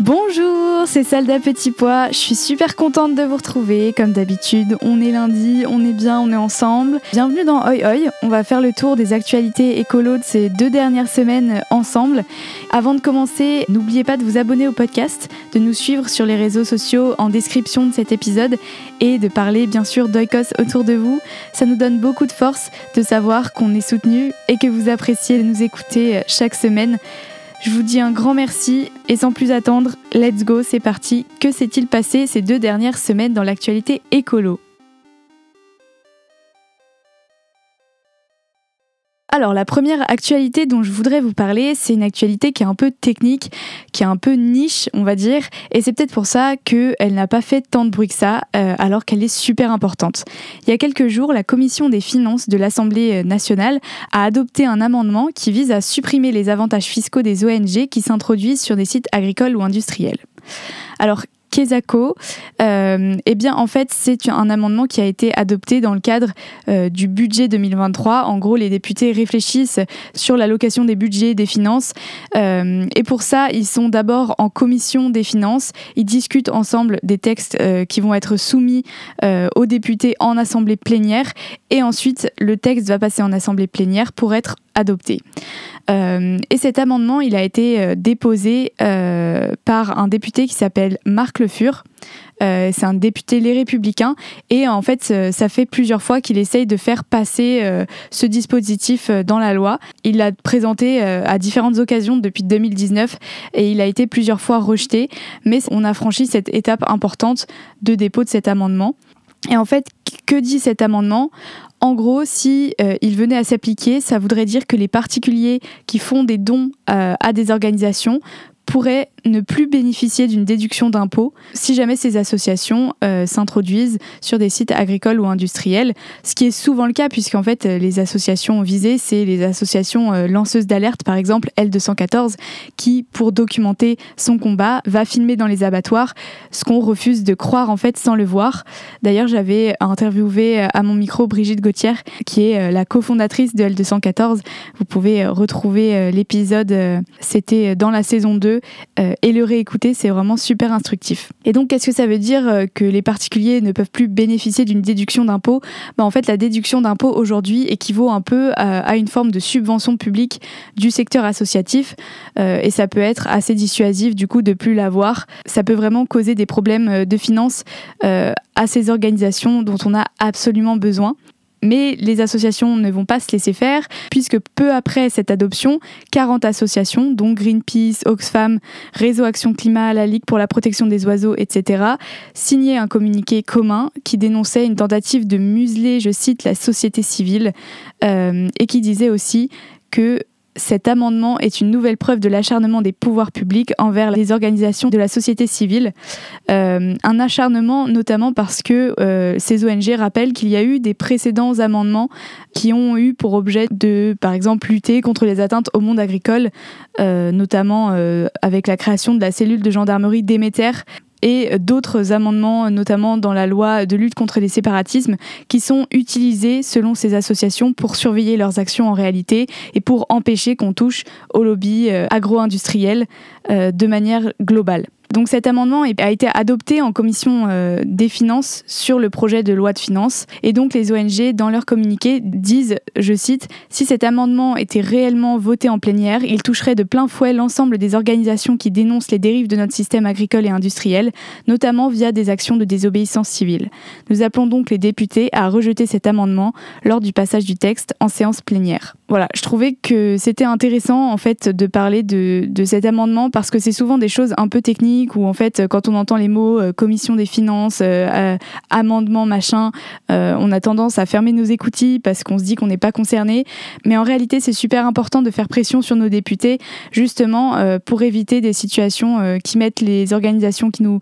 Bonjour, c'est Salda Petit Pois. Je suis super contente de vous retrouver. Comme d'habitude, on est lundi, on est bien, on est ensemble. Bienvenue dans Oi Oi. On va faire le tour des actualités écolo de ces deux dernières semaines ensemble. Avant de commencer, n'oubliez pas de vous abonner au podcast, de nous suivre sur les réseaux sociaux en description de cet épisode et de parler bien sûr d'Oikos autour de vous. Ça nous donne beaucoup de force de savoir qu'on est soutenu et que vous appréciez de nous écouter chaque semaine. Je vous dis un grand merci et sans plus attendre, let's go, c'est parti. Que s'est-il passé ces deux dernières semaines dans l'actualité écolo? Alors la première actualité dont je voudrais vous parler, c'est une actualité qui est un peu technique, qui est un peu niche, on va dire, et c'est peut-être pour ça qu'elle n'a pas fait tant de bruit que ça, euh, alors qu'elle est super importante. Il y a quelques jours, la commission des finances de l'Assemblée nationale a adopté un amendement qui vise à supprimer les avantages fiscaux des ONG qui s'introduisent sur des sites agricoles ou industriels. Alors, Kesako, euh, eh bien en fait c'est un amendement qui a été adopté dans le cadre euh, du budget 2023. En gros, les députés réfléchissent sur l'allocation des budgets des finances euh, et pour ça ils sont d'abord en commission des finances. Ils discutent ensemble des textes qui vont être soumis aux députés en assemblée plénière et ensuite le texte va passer en assemblée plénière pour être adopté. Et cet amendement, il a été déposé par un député qui s'appelle Marc Le Fur. c'est un député Les Républicains et en fait ça fait plusieurs fois qu'il essaye de faire passer ce dispositif dans la loi. Il l'a présenté à différentes occasions depuis 2019 et il a été plusieurs fois rejeté mais on a franchi cette étape importante de dépôt de cet amendement. Et en fait, que dit cet amendement? En gros, si euh, il venait à s'appliquer, ça voudrait dire que les particuliers qui font des dons euh, à des organisations pourraient ne plus bénéficier d'une déduction d'impôt si jamais ces associations euh, s'introduisent sur des sites agricoles ou industriels, ce qui est souvent le cas puisqu'en fait euh, les associations visées, c'est les associations euh, lanceuses d'alerte, par exemple L214, qui pour documenter son combat va filmer dans les abattoirs, ce qu'on refuse de croire en fait sans le voir. D'ailleurs, j'avais interviewé à mon micro Brigitte Gauthier, qui est la cofondatrice de L214. Vous pouvez retrouver l'épisode, c'était dans la saison 2 et le réécouter, c'est vraiment super instructif. Et donc, qu'est-ce que ça veut dire euh, que les particuliers ne peuvent plus bénéficier d'une déduction d'impôt? Bah, En fait, la déduction d'impôt aujourd'hui équivaut un peu à, une forme de subvention publique du secteur associatif euh, et ça peut être assez dissuasif du coup de plus l'avoir. Ça peut vraiment causer des problèmes euh, de finances à ces organisations dont on a absolument besoin. Mais les associations ne vont pas se laisser faire, puisque peu après cette adoption, 40 associations, dont Greenpeace, Oxfam, Réseau Action Climat, la Ligue pour la protection des oiseaux, etc., signaient un communiqué commun qui dénonçait une tentative de museler, je cite, la société civile, euh, et qui disait aussi que cet amendement est une nouvelle preuve de l'acharnement des pouvoirs publics envers les organisations de la société civile. Euh, un acharnement notamment parce que euh, ces ONG rappellent qu'il y a eu des précédents amendements qui ont eu pour objet de, par exemple, lutter contre les atteintes au monde agricole, euh, notamment avec la création de la cellule de gendarmerie Déméter et d'autres amendements, notamment dans la loi de lutte contre les séparatismes, qui sont utilisés selon ces associations pour surveiller leurs actions en réalité et pour empêcher qu'on touche au lobby euh, agro-industriel euh, de manière globale. Donc cet amendement a été adopté en commission euh, des finances sur le projet de loi de finances. Et donc les ONG, dans leur communiqué, disent, je cite, Si cet amendement était réellement voté en plénière, il toucherait de plein fouet l'ensemble des organisations qui dénoncent les dérives de notre système agricole et industriel, notamment via des actions de désobéissance civile. Nous appelons donc les députés à rejeter cet amendement lors du passage du texte en séance plénière. Voilà, je trouvais que c'était intéressant en fait de parler de, de cet amendement parce que c'est souvent des choses un peu techniques où en fait quand on entend les mots euh, commission des finances, euh, euh, amendement, machin, on a tendance à fermer nos écoutilles parce qu'on se dit qu'on n'est pas concerné. Mais en réalité, c'est super important de faire pression sur nos députés justement pour éviter des situations qui mettent les organisations qui nous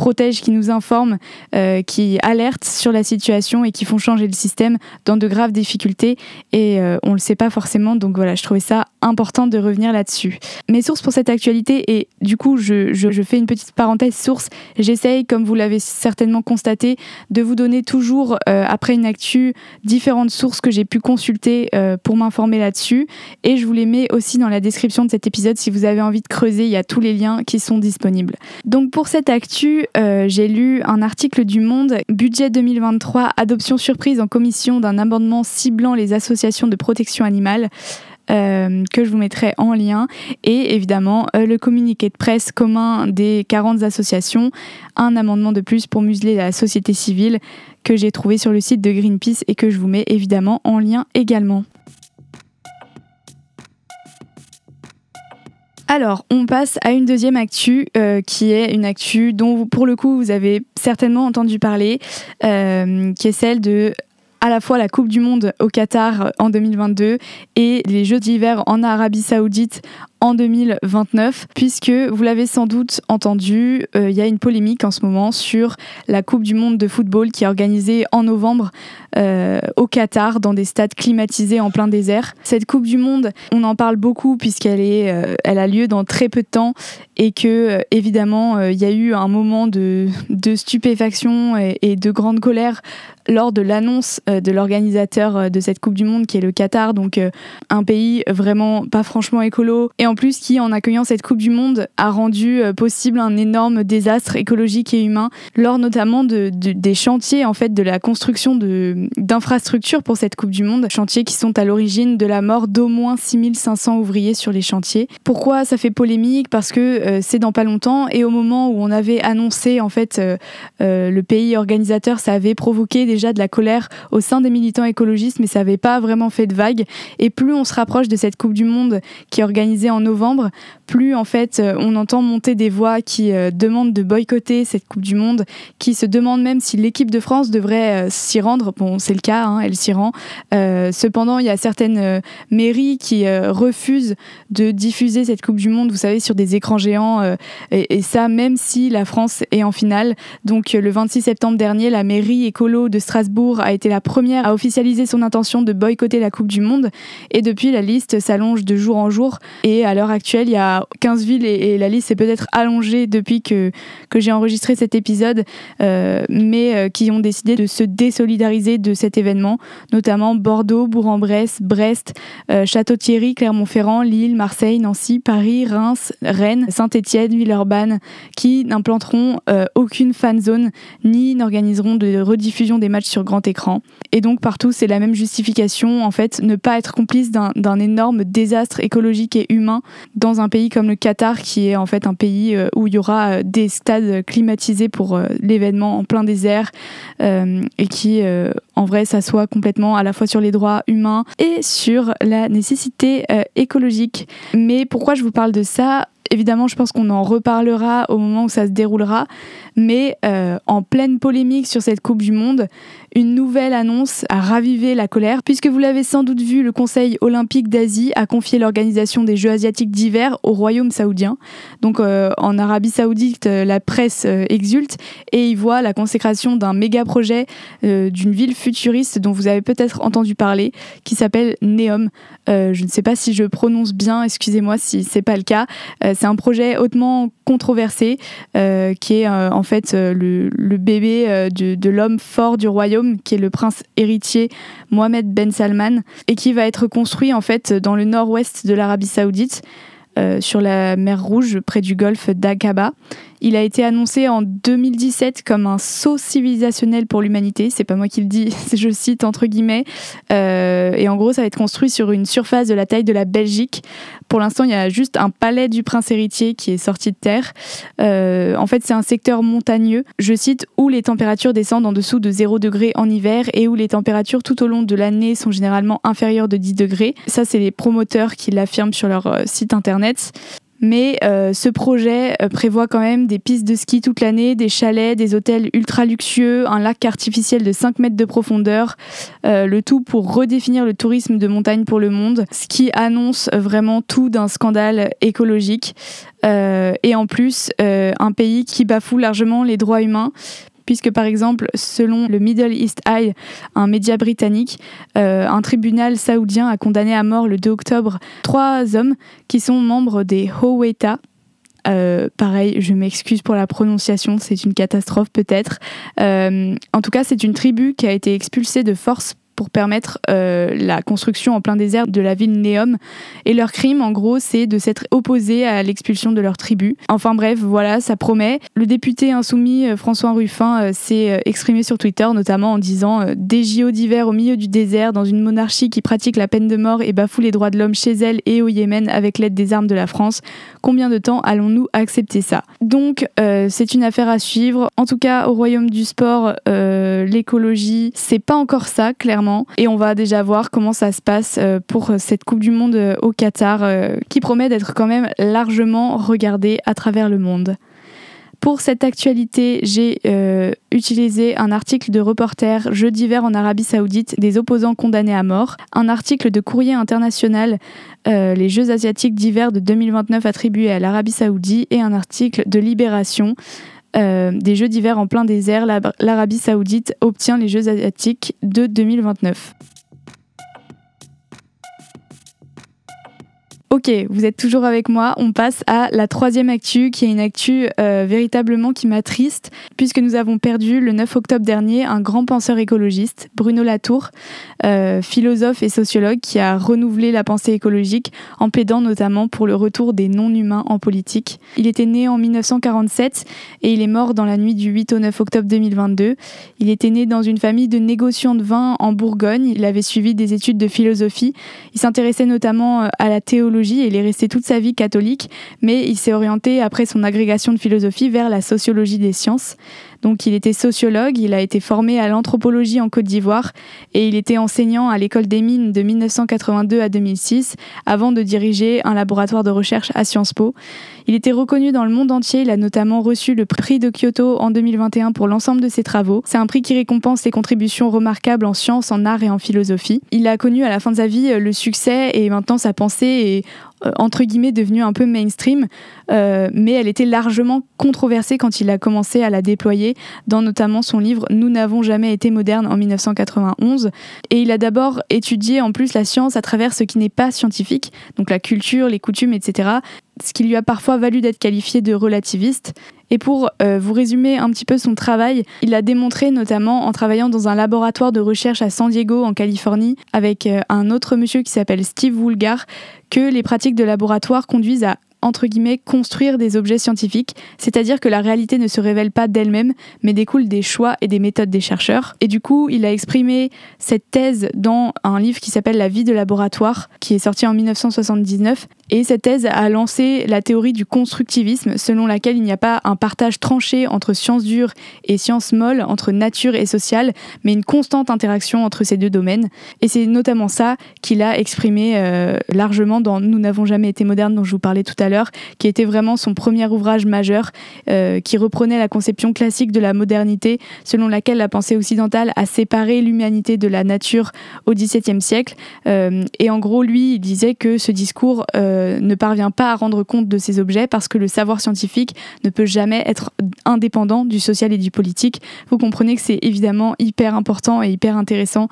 protègent, qui nous informent, euh, qui alertent sur la situation et qui font changer le système dans de graves difficultés. Et euh, on ne le sait pas forcément. Donc voilà, je trouvais ça important de revenir là-dessus. Mes sources pour cette actualité, et du coup, je, je fais une petite parenthèse source. J'essaye, comme vous l'avez certainement constaté, de vous donner toujours, après une actu, différentes sources que j'ai pu consulter pour m'informer là-dessus. Et je vous les mets aussi dans la description de cet épisode si vous avez envie de creuser. Il y a tous les liens qui sont disponibles. Donc pour cette actu, euh, j'ai lu un article du Monde, budget 2023, adoption surprise en commission d'un amendement ciblant les associations de protection animale. Euh, que je vous mettrai en lien et évidemment euh, le communiqué de presse commun des 40 associations, un amendement de plus pour museler la société civile que j'ai trouvé sur le site de Greenpeace et que je vous mets évidemment en lien également. Alors, on passe à une deuxième actu euh, qui est une actu dont, pour le coup, vous avez certainement entendu parler, euh, qui est celle de à la fois la Coupe du Monde au Qatar en 2022 et les Jeux d'hiver en Arabie Saoudite en 2029, puisque vous l'avez sans doute entendu, euh, il y a une polémique en ce moment sur la Coupe du Monde de football qui est organisée en novembre euh, au Qatar dans des stades climatisés en plein désert. Cette Coupe du Monde, on en parle beaucoup puisqu'elle est, euh, elle a lieu dans très peu de temps et que évidemment il y a eu un moment de, stupéfaction et, et, de grande colère lors de l'annonce de l'organisateur de cette Coupe du Monde qui est le Qatar, donc un pays vraiment pas franchement écolo et en plus qui, en accueillant cette Coupe du Monde, a rendu euh, possible un énorme désastre écologique et humain, lors notamment de, des chantiers en fait de la construction d'infrastructures pour cette Coupe du Monde, chantiers qui sont à l'origine de la mort d'au moins 6500 ouvriers sur les chantiers. Pourquoi ça fait polémique? Parce que euh, c'est dans pas longtemps et au moment où on avait annoncé en fait euh, le pays organisateur, ça avait provoqué déjà de la colère au sein des militants écologistes, mais ça n'avait pas vraiment fait de vague. Et plus on se rapproche de cette Coupe du Monde qui est organisée en novembre, plus en fait euh, on entend monter des voix qui euh, demandent de boycotter cette Coupe du Monde, qui se demandent même si l'équipe de France devrait euh, s'y rendre. Bon, c'est le cas, hein, elle s'y rend. cependant, il y a certaines mairies qui refusent de diffuser cette Coupe du Monde, vous savez, sur des écrans géants, et, et, ça même si la France est en finale. Donc le 26 septembre dernier, la mairie écolo de Strasbourg a été la première à officialiser son intention de boycotter la Coupe du Monde, et depuis la liste s'allonge de jour en jour, et à l'heure actuelle, il y a 15 villes et, la liste s'est peut-être allongée depuis que, que j'ai enregistré cet épisode, euh, mais euh, qui ont décidé de se désolidariser de cet événement, notamment Bordeaux, Bourg-en-Bresse, Brest, euh, Château-Thierry, Clermont-Ferrand, Lille, Marseille, Nancy, Paris, Reims, Rennes, Saint-Étienne, Villeurbanne, qui n'implanteront aucune fan zone ni n'organiseront de rediffusion des matchs sur grand écran. Et donc partout, c'est la même justification, en fait, ne pas être complice d'un énorme désastre écologique et humain dans un pays comme le Qatar, qui est en fait un pays euh, où il y aura euh, des stades climatisés pour euh, l'événement en plein désert et qui, en vrai, s'assoit complètement à la fois sur les droits humains et sur la nécessité écologique. Mais pourquoi je vous parle de ça? Évidemment, je pense qu'on en reparlera au moment où ça se déroulera, mais en pleine polémique sur cette Coupe du Monde, une nouvelle annonce a ravivé la colère, puisque vous l'avez sans doute vu, le Conseil olympique d'Asie a confié l'organisation des Jeux asiatiques d'hiver au Royaume saoudien. Donc euh, en Arabie saoudite, euh, la presse euh, exulte et y voit la consécration d'un méga projet d'une ville futuriste dont vous avez peut-être entendu parler, qui s'appelle Neom. je ne sais pas si je prononce bien, excusez-moi si c'est pas le cas. c'est un projet hautement controversé qui est en fait le, bébé de, de l'homme fort du royaume qui est le prince héritier Mohamed Ben Salman, et qui va être construit en fait dans le nord-ouest de l'Arabie Saoudite, euh, sur la mer Rouge, près du golfe d'Aqaba. Il a été annoncé en 2017 comme un saut civilisationnel pour l'humanité. C'est pas moi qui le dis, je cite entre guillemets. Euh, et en gros, ça va être construit sur une surface de la taille de la Belgique. Pour l'instant, il y a juste un palais du prince héritier qui est sorti de terre. Euh, en fait, c'est un secteur montagneux, je cite, où les températures descendent en dessous de 0 degré en hiver et où les températures tout au long de l'année sont généralement inférieures de 10 degrés. Ça, c'est les promoteurs qui l'affirment sur leur euh, site internet. Mais euh, ce projet euh, prévoit quand même des pistes de ski toute l'année, des chalets, des hôtels ultra luxueux, un lac artificiel de 5 mètres de profondeur, euh, le tout pour redéfinir le tourisme de montagne pour le monde, ce qui annonce vraiment tout d'un scandale écologique. et en plus, un pays qui bafoue largement les droits humains, puisque par exemple, selon le Middle East Eye, un média britannique, euh, un tribunal saoudien a condamné à mort le 2 octobre trois hommes qui sont membres des Howeta, euh, pareil, je m'excuse pour la prononciation, c'est une catastrophe peut-être. Euh, en tout cas, c'est une tribu qui a été expulsée de force pour permettre euh, la construction en plein désert de la ville Neom. Et leur crime, en gros, c'est de s'être opposés à l'expulsion de leur tribu. Enfin bref, voilà, ça promet. Le député insoumis euh, François Ruffin euh, s'est exprimé sur Twitter, notamment en disant Des JO d'hiver au milieu du désert, dans une monarchie qui pratique la peine de mort et bafoue les droits de l'homme chez elle et au Yémen avec l'aide des armes de la France. Combien de temps allons-nous accepter ça? Donc, c'est une affaire à suivre. En tout cas, au royaume du sport, l'écologie, c'est pas encore ça, clairement et on va déjà voir comment ça se passe euh, pour cette Coupe du Monde euh, au Qatar, euh, qui promet d'être quand même largement regardée à travers le monde. Pour cette actualité, j'ai utilisé un article de reporter Jeux d'hiver en Arabie Saoudite des opposants condamnés à mort, un article de Courrier International les Jeux asiatiques d'hiver de 2029 attribués à l'Arabie Saoudite et un article de Libération euh, des Jeux d'hiver en plein désert, l'Arabie saoudite obtient les Jeux asiatiques de 2029. Ok, vous êtes toujours avec moi. On passe à la troisième actu, qui est une actu euh, véritablement qui m'attriste, puisque nous avons perdu le 9 octobre dernier un grand penseur écologiste, Bruno Latour, euh, philosophe et sociologue, qui a renouvelé la pensée écologique en plaidant notamment pour le retour des non-humains en politique. Il était né en 1947 et il est mort dans la nuit du 8 au 9 octobre 2022. Il était né dans une famille de négociants de vin en Bourgogne. Il avait suivi des études de philosophie. Il s'intéressait notamment euh, à la théologie et il est resté toute sa vie catholique, mais il s'est orienté après son agrégation de philosophie vers la sociologie des sciences. Donc il était sociologue, il a été formé à l'anthropologie en Côte d'Ivoire et il était enseignant à l'école des mines de 1982 à 2006 avant de diriger un laboratoire de recherche à Sciences Po. Il était reconnu dans le monde entier, il a notamment reçu le prix de Kyoto en 2021 pour l'ensemble de ses travaux. C'est un prix qui récompense ses contributions remarquables en sciences, en art et en philosophie. Il a connu à la fin de sa vie le succès et maintenant sa pensée est euh, entre guillemets devenue un peu mainstream, euh, mais elle était largement controversée quand il a commencé à la déployer dans notamment son livre Nous n'avons jamais été modernes en 1991. Et il a d'abord étudié en plus la science à travers ce qui n'est pas scientifique, donc la culture, les coutumes, etc., ce qui lui a parfois valu d'être qualifié de relativiste. Et pour euh, vous résumer un petit peu son travail, il a démontré notamment en travaillant dans un laboratoire de recherche à San Diego en Californie avec euh, un autre monsieur qui s'appelle Steve Woolgar que les pratiques de laboratoire conduisent à entre guillemets, construire des objets scientifiques, c'est-à-dire que la réalité ne se révèle pas d'elle-même, mais découle des choix et des méthodes des chercheurs. Et du coup, il a exprimé cette thèse dans un livre qui s'appelle La vie de laboratoire, qui est sorti en 1979. Et cette thèse a lancé la théorie du constructivisme, selon laquelle il n'y a pas un partage tranché entre sciences dures et sciences molles, entre nature et sociale, mais une constante interaction entre ces deux domaines. Et c'est notamment ça qu'il a exprimé euh, largement dans Nous n'avons jamais été modernes, dont je vous parlais tout à l'heure, qui était vraiment son premier ouvrage majeur, euh, qui reprenait la conception classique de la modernité, selon laquelle la pensée occidentale a séparé l'humanité de la nature au XVIIe siècle. Euh, et en gros, lui, il disait que ce discours euh, ne parvient pas à rendre compte de ces objets parce que le savoir scientifique ne peut jamais être indépendant du social et du politique. Vous comprenez que c'est évidemment hyper important et hyper intéressant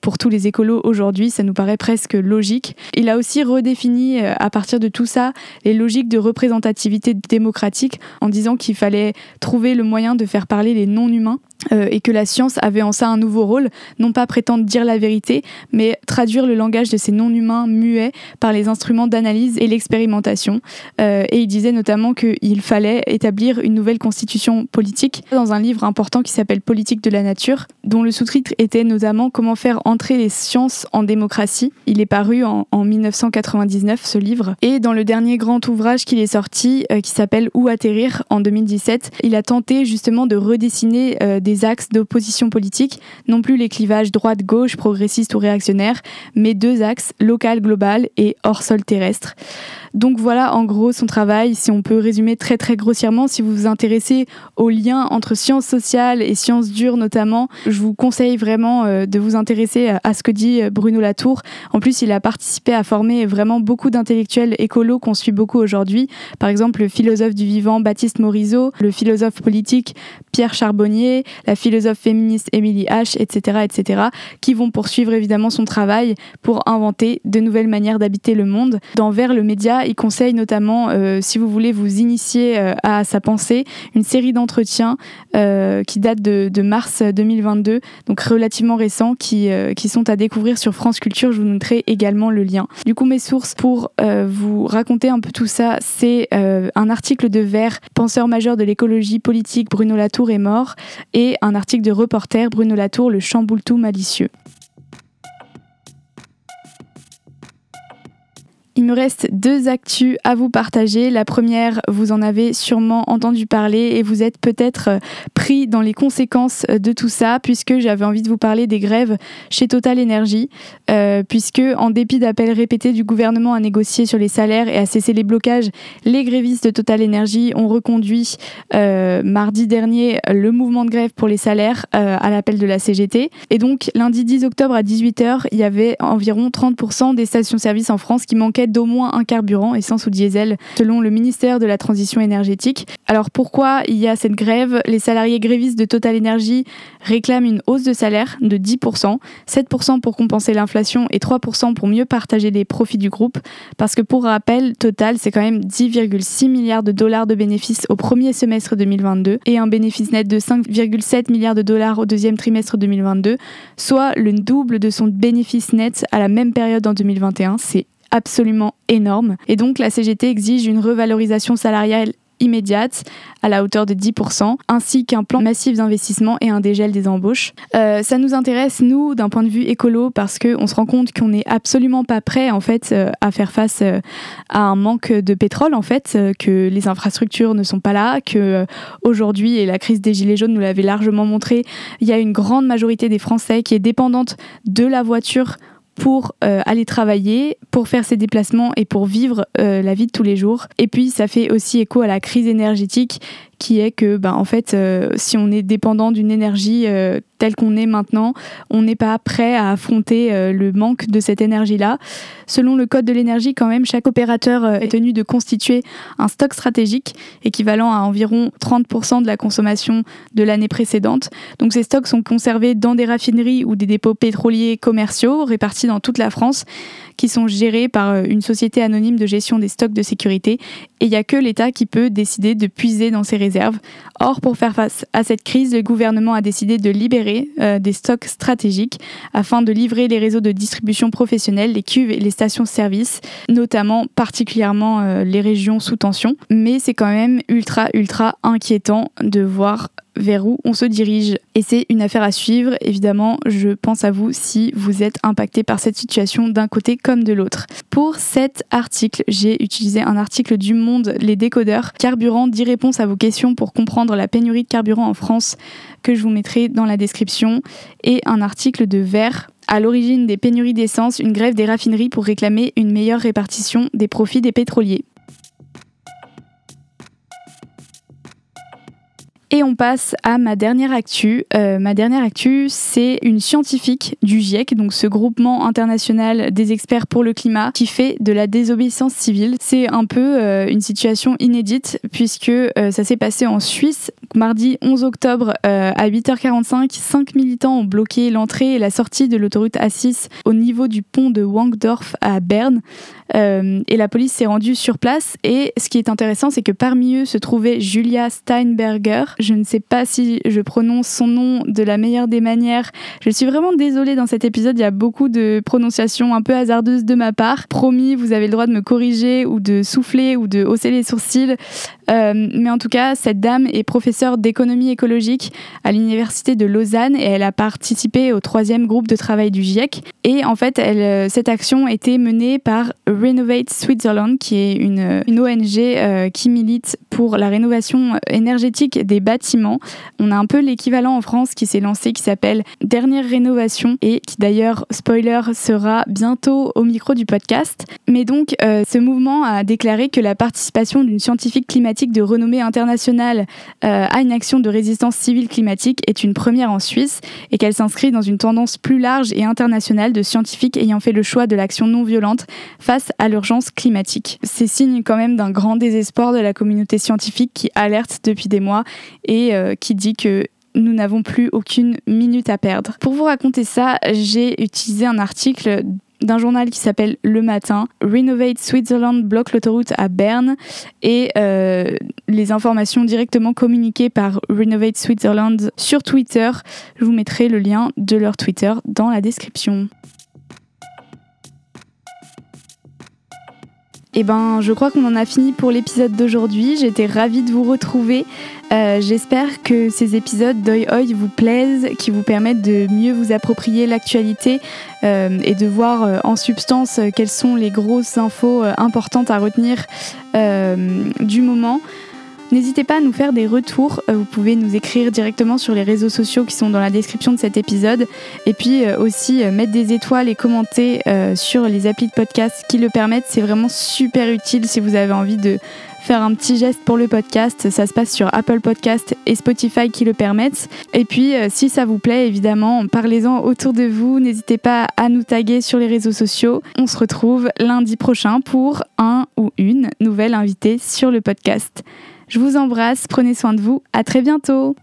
pour tous les écolos aujourd'hui, ça nous paraît presque logique. Il a aussi redéfini à partir de tout ça les logiques de représentativité démocratique en disant qu'il fallait trouver le moyen de faire parler les non-humains euh, et que la science avait en ça un nouveau rôle, non pas prétendre dire la vérité, mais traduire le langage de ces non-humains muets par les instruments d'analyse et l'expérimentation. Euh, et il disait notamment qu'il fallait établir une nouvelle constitution politique dans un livre important qui s'appelle Politique de la nature, dont le sous-titre était notamment Comment faire entrer les sciences en démocratie. Il est paru en, 1999, ce livre. Et dans le dernier grand ouvrage qu'il est sorti, euh, qui s'appelle Où atterrir en 2017, il a tenté justement de redessiner des des axes d'opposition politique, non plus les clivages droite-gauche, progressiste ou réactionnaire, mais deux axes, local, global et hors sol terrestre. Donc voilà en gros son travail, si on peut résumer très très grossièrement, si vous vous intéressez aux liens entre sciences sociales et sciences dures notamment, je vous conseille vraiment euh, de vous intéresser à ce que dit euh, Bruno Latour. En plus, il a participé à former vraiment beaucoup d'intellectuels écolos qu'on suit beaucoup aujourd'hui. Par exemple, le philosophe du vivant Baptiste Morisot, le philosophe politique Pierre Charbonnier, la philosophe féministe Émilie H, etc., etc., qui vont poursuivre évidemment son travail pour inventer de nouvelles manières d'habiter le monde. Dans Vers le média, il conseille notamment, euh, si vous voulez vous initier euh, à sa pensée, une série d'entretiens euh, qui datent de, mars 2022, donc relativement récents, qui, qui sont à découvrir sur France Culture. Je vous noterai également le lien. Du coup, mes sources pour vous raconter un peu tout ça, c'est un article de Vers, penseur majeur de l'écologie politique, Bruno Latour est mort, et un article de reporter, Bruno Latour, le chamboule tout malicieux. Il me reste deux actus à vous partager. La première, vous en avez sûrement entendu parler et vous êtes peut-être euh, pris dans les conséquences euh, de tout ça, puisque j'avais envie de vous parler des grèves chez Total Energy, euh, puisque en dépit d'appels répétés du gouvernement à négocier sur les salaires et à cesser les blocages, les grévistes de Total Energy ont reconduit mardi dernier le mouvement de grève pour les salaires à l'appel de la CGT. Et donc lundi 10 octobre à 18h, il y avait environ 30% des stations-service en France qui manquaient d'au moins un carburant, essence ou diesel, selon le ministère de la Transition énergétique. Alors pourquoi il y a cette grève? Les salariés grévistes de Total Energy réclament une hausse de salaire de 10%, 7% pour compenser l'inflation et 3% pour mieux partager les profits du groupe. Parce que pour rappel, Total, c'est quand même 10,6 milliards de dollars de bénéfices au premier semestre 2022 et un bénéfice net de 5,7 milliards de dollars au deuxième trimestre 2022, soit le double de son bénéfice net à la même période en 2021. C'est absolument énorme. Et donc la CGT exige une revalorisation salariale immédiate à la hauteur de 10%, ainsi qu'un plan massif d'investissement et un dégel des embauches. Euh, ça nous intéresse, nous, d'un point de vue écolo, parce qu'on se rend compte qu'on n'est absolument pas prêt, en fait, euh, à faire face euh, à un manque de pétrole, en fait, que les infrastructures ne sont pas là, que aujourd'hui, et la crise des Gilets jaunes nous l'avait largement montré, il y a une grande majorité des Français qui est dépendante de la voiture pour euh, aller travailler, pour faire ses déplacements et pour vivre euh, la vie de tous les jours. Et puis ça fait aussi écho à la crise énergétique qui est que bah, en fait euh, si on est dépendant d'une énergie euh, telle qu'on est maintenant, on n'est pas prêt à affronter euh, le manque de cette énergie-là. Selon le code de l'énergie, quand même, chaque opérateur est tenu de constituer un stock stratégique équivalent à environ 30% de la consommation de l'année précédente. Donc ces stocks sont conservés dans des raffineries ou des dépôts pétroliers commerciaux répartis dans toute la France qui sont gérés par euh, une société anonyme de gestion des stocks de sécurité et il n'y a que l'État qui peut décider de puiser dans ses réserves. Or, pour faire face à cette crise, le gouvernement a décidé de libérer euh, des stocks stratégiques afin de livrer les réseaux de distribution professionnels, les cuves et les stations-service, notamment particulièrement euh, les régions sous tension. Mais c'est quand même ultra, ultra inquiétant de voir vers où on se dirige. Et c'est une affaire à suivre. Évidemment, je pense à vous si vous êtes impacté par cette situation d'un côté comme de l'autre. Pour cet article, j'ai utilisé un article du Monde, Les décodeurs, carburant, 10 réponses à vos questions pour comprendre la pénurie de carburant en France, que je vous mettrai dans la description, et un article de Vert, à l'origine des pénuries d'essence, une grève des raffineries pour réclamer une meilleure répartition des profits des pétroliers. Et on passe à ma dernière actu. Euh, ma dernière actu, c'est une scientifique du GIEC, donc ce groupement international des experts pour le climat, qui fait de la désobéissance civile. C'est un peu euh, une situation inédite puisque euh, ça s'est passé en Suisse. Mardi 11 octobre à 8h45, cinq militants ont bloqué l'entrée et la sortie de l'autoroute A6 au niveau du pont de Wankdorf à Berne. Et la police s'est rendue sur place. Et ce qui est intéressant, c'est que parmi eux se trouvait Julia Steinberger, je ne sais pas si je prononce son nom de la meilleure des manières. Je suis vraiment désolée dans cet épisode, il y a beaucoup de prononciations un peu hasardeuses de ma part. Promis, vous avez le droit de me corriger ou de souffler ou de hausser les sourcils. Euh, mais en tout cas, cette dame est professeure d'économie écologique à l'université de Lausanne et elle a participé au troisième groupe de travail du GIEC. Et en fait, euh, cette action été menée par Renovate Switzerland, qui est une, ONG euh, qui milite pour la rénovation énergétique des bâtiments. On a un peu l'équivalent en France qui s'est lancé, qui s'appelle Dernière Rénovation, et qui d'ailleurs, spoiler, sera bientôt au micro du podcast. Mais donc, euh, ce mouvement a déclaré que la participation d'une scientifique climatique de renommée internationale euh, à une action de résistance civile climatique est une première en Suisse et qu'elle s'inscrit dans une tendance plus large et internationale de scientifiques ayant fait le choix de l'action non violente face à l'urgence climatique. C'est signe quand même d'un grand désespoir de la communauté scientifique qui alerte depuis des mois et euh, qui dit que nous n'avons plus aucune minute à perdre. Pour vous raconter ça, j'ai utilisé un article d'un journal qui s'appelle Le Matin. Renovate Switzerland bloque l'autoroute à Berne et euh, les informations directement communiquées par Renovate Switzerland sur Twitter. Je vous mettrai le lien de leur Twitter dans la description. Eh ben, je crois qu'on en a fini pour l'épisode d'aujourd'hui. J'étais ravie de vous retrouver. Euh, j'espère que ces épisodes d'Oi Oi vous plaisent, qui vous permettent de mieux vous approprier l'actualité euh, et de voir euh, en substance quelles sont les grosses infos importantes à retenir du moment. N'hésitez pas à nous faire des retours. Euh, vous pouvez nous écrire directement sur les réseaux sociaux qui sont dans la description de cet épisode. Et puis euh, aussi euh, mettre des étoiles et commenter sur les applis de podcast qui le permettent. C'est vraiment super utile si vous avez envie de faire un petit geste pour le podcast. Ça se passe sur Apple Podcast et Spotify qui le permettent. Et puis, si ça vous plaît, évidemment, parlez-en autour de vous. N'hésitez pas à nous taguer sur les réseaux sociaux. On se retrouve lundi prochain pour un ou une nouvelle invitée sur le podcast. Je vous embrasse, prenez soin de vous, à très bientôt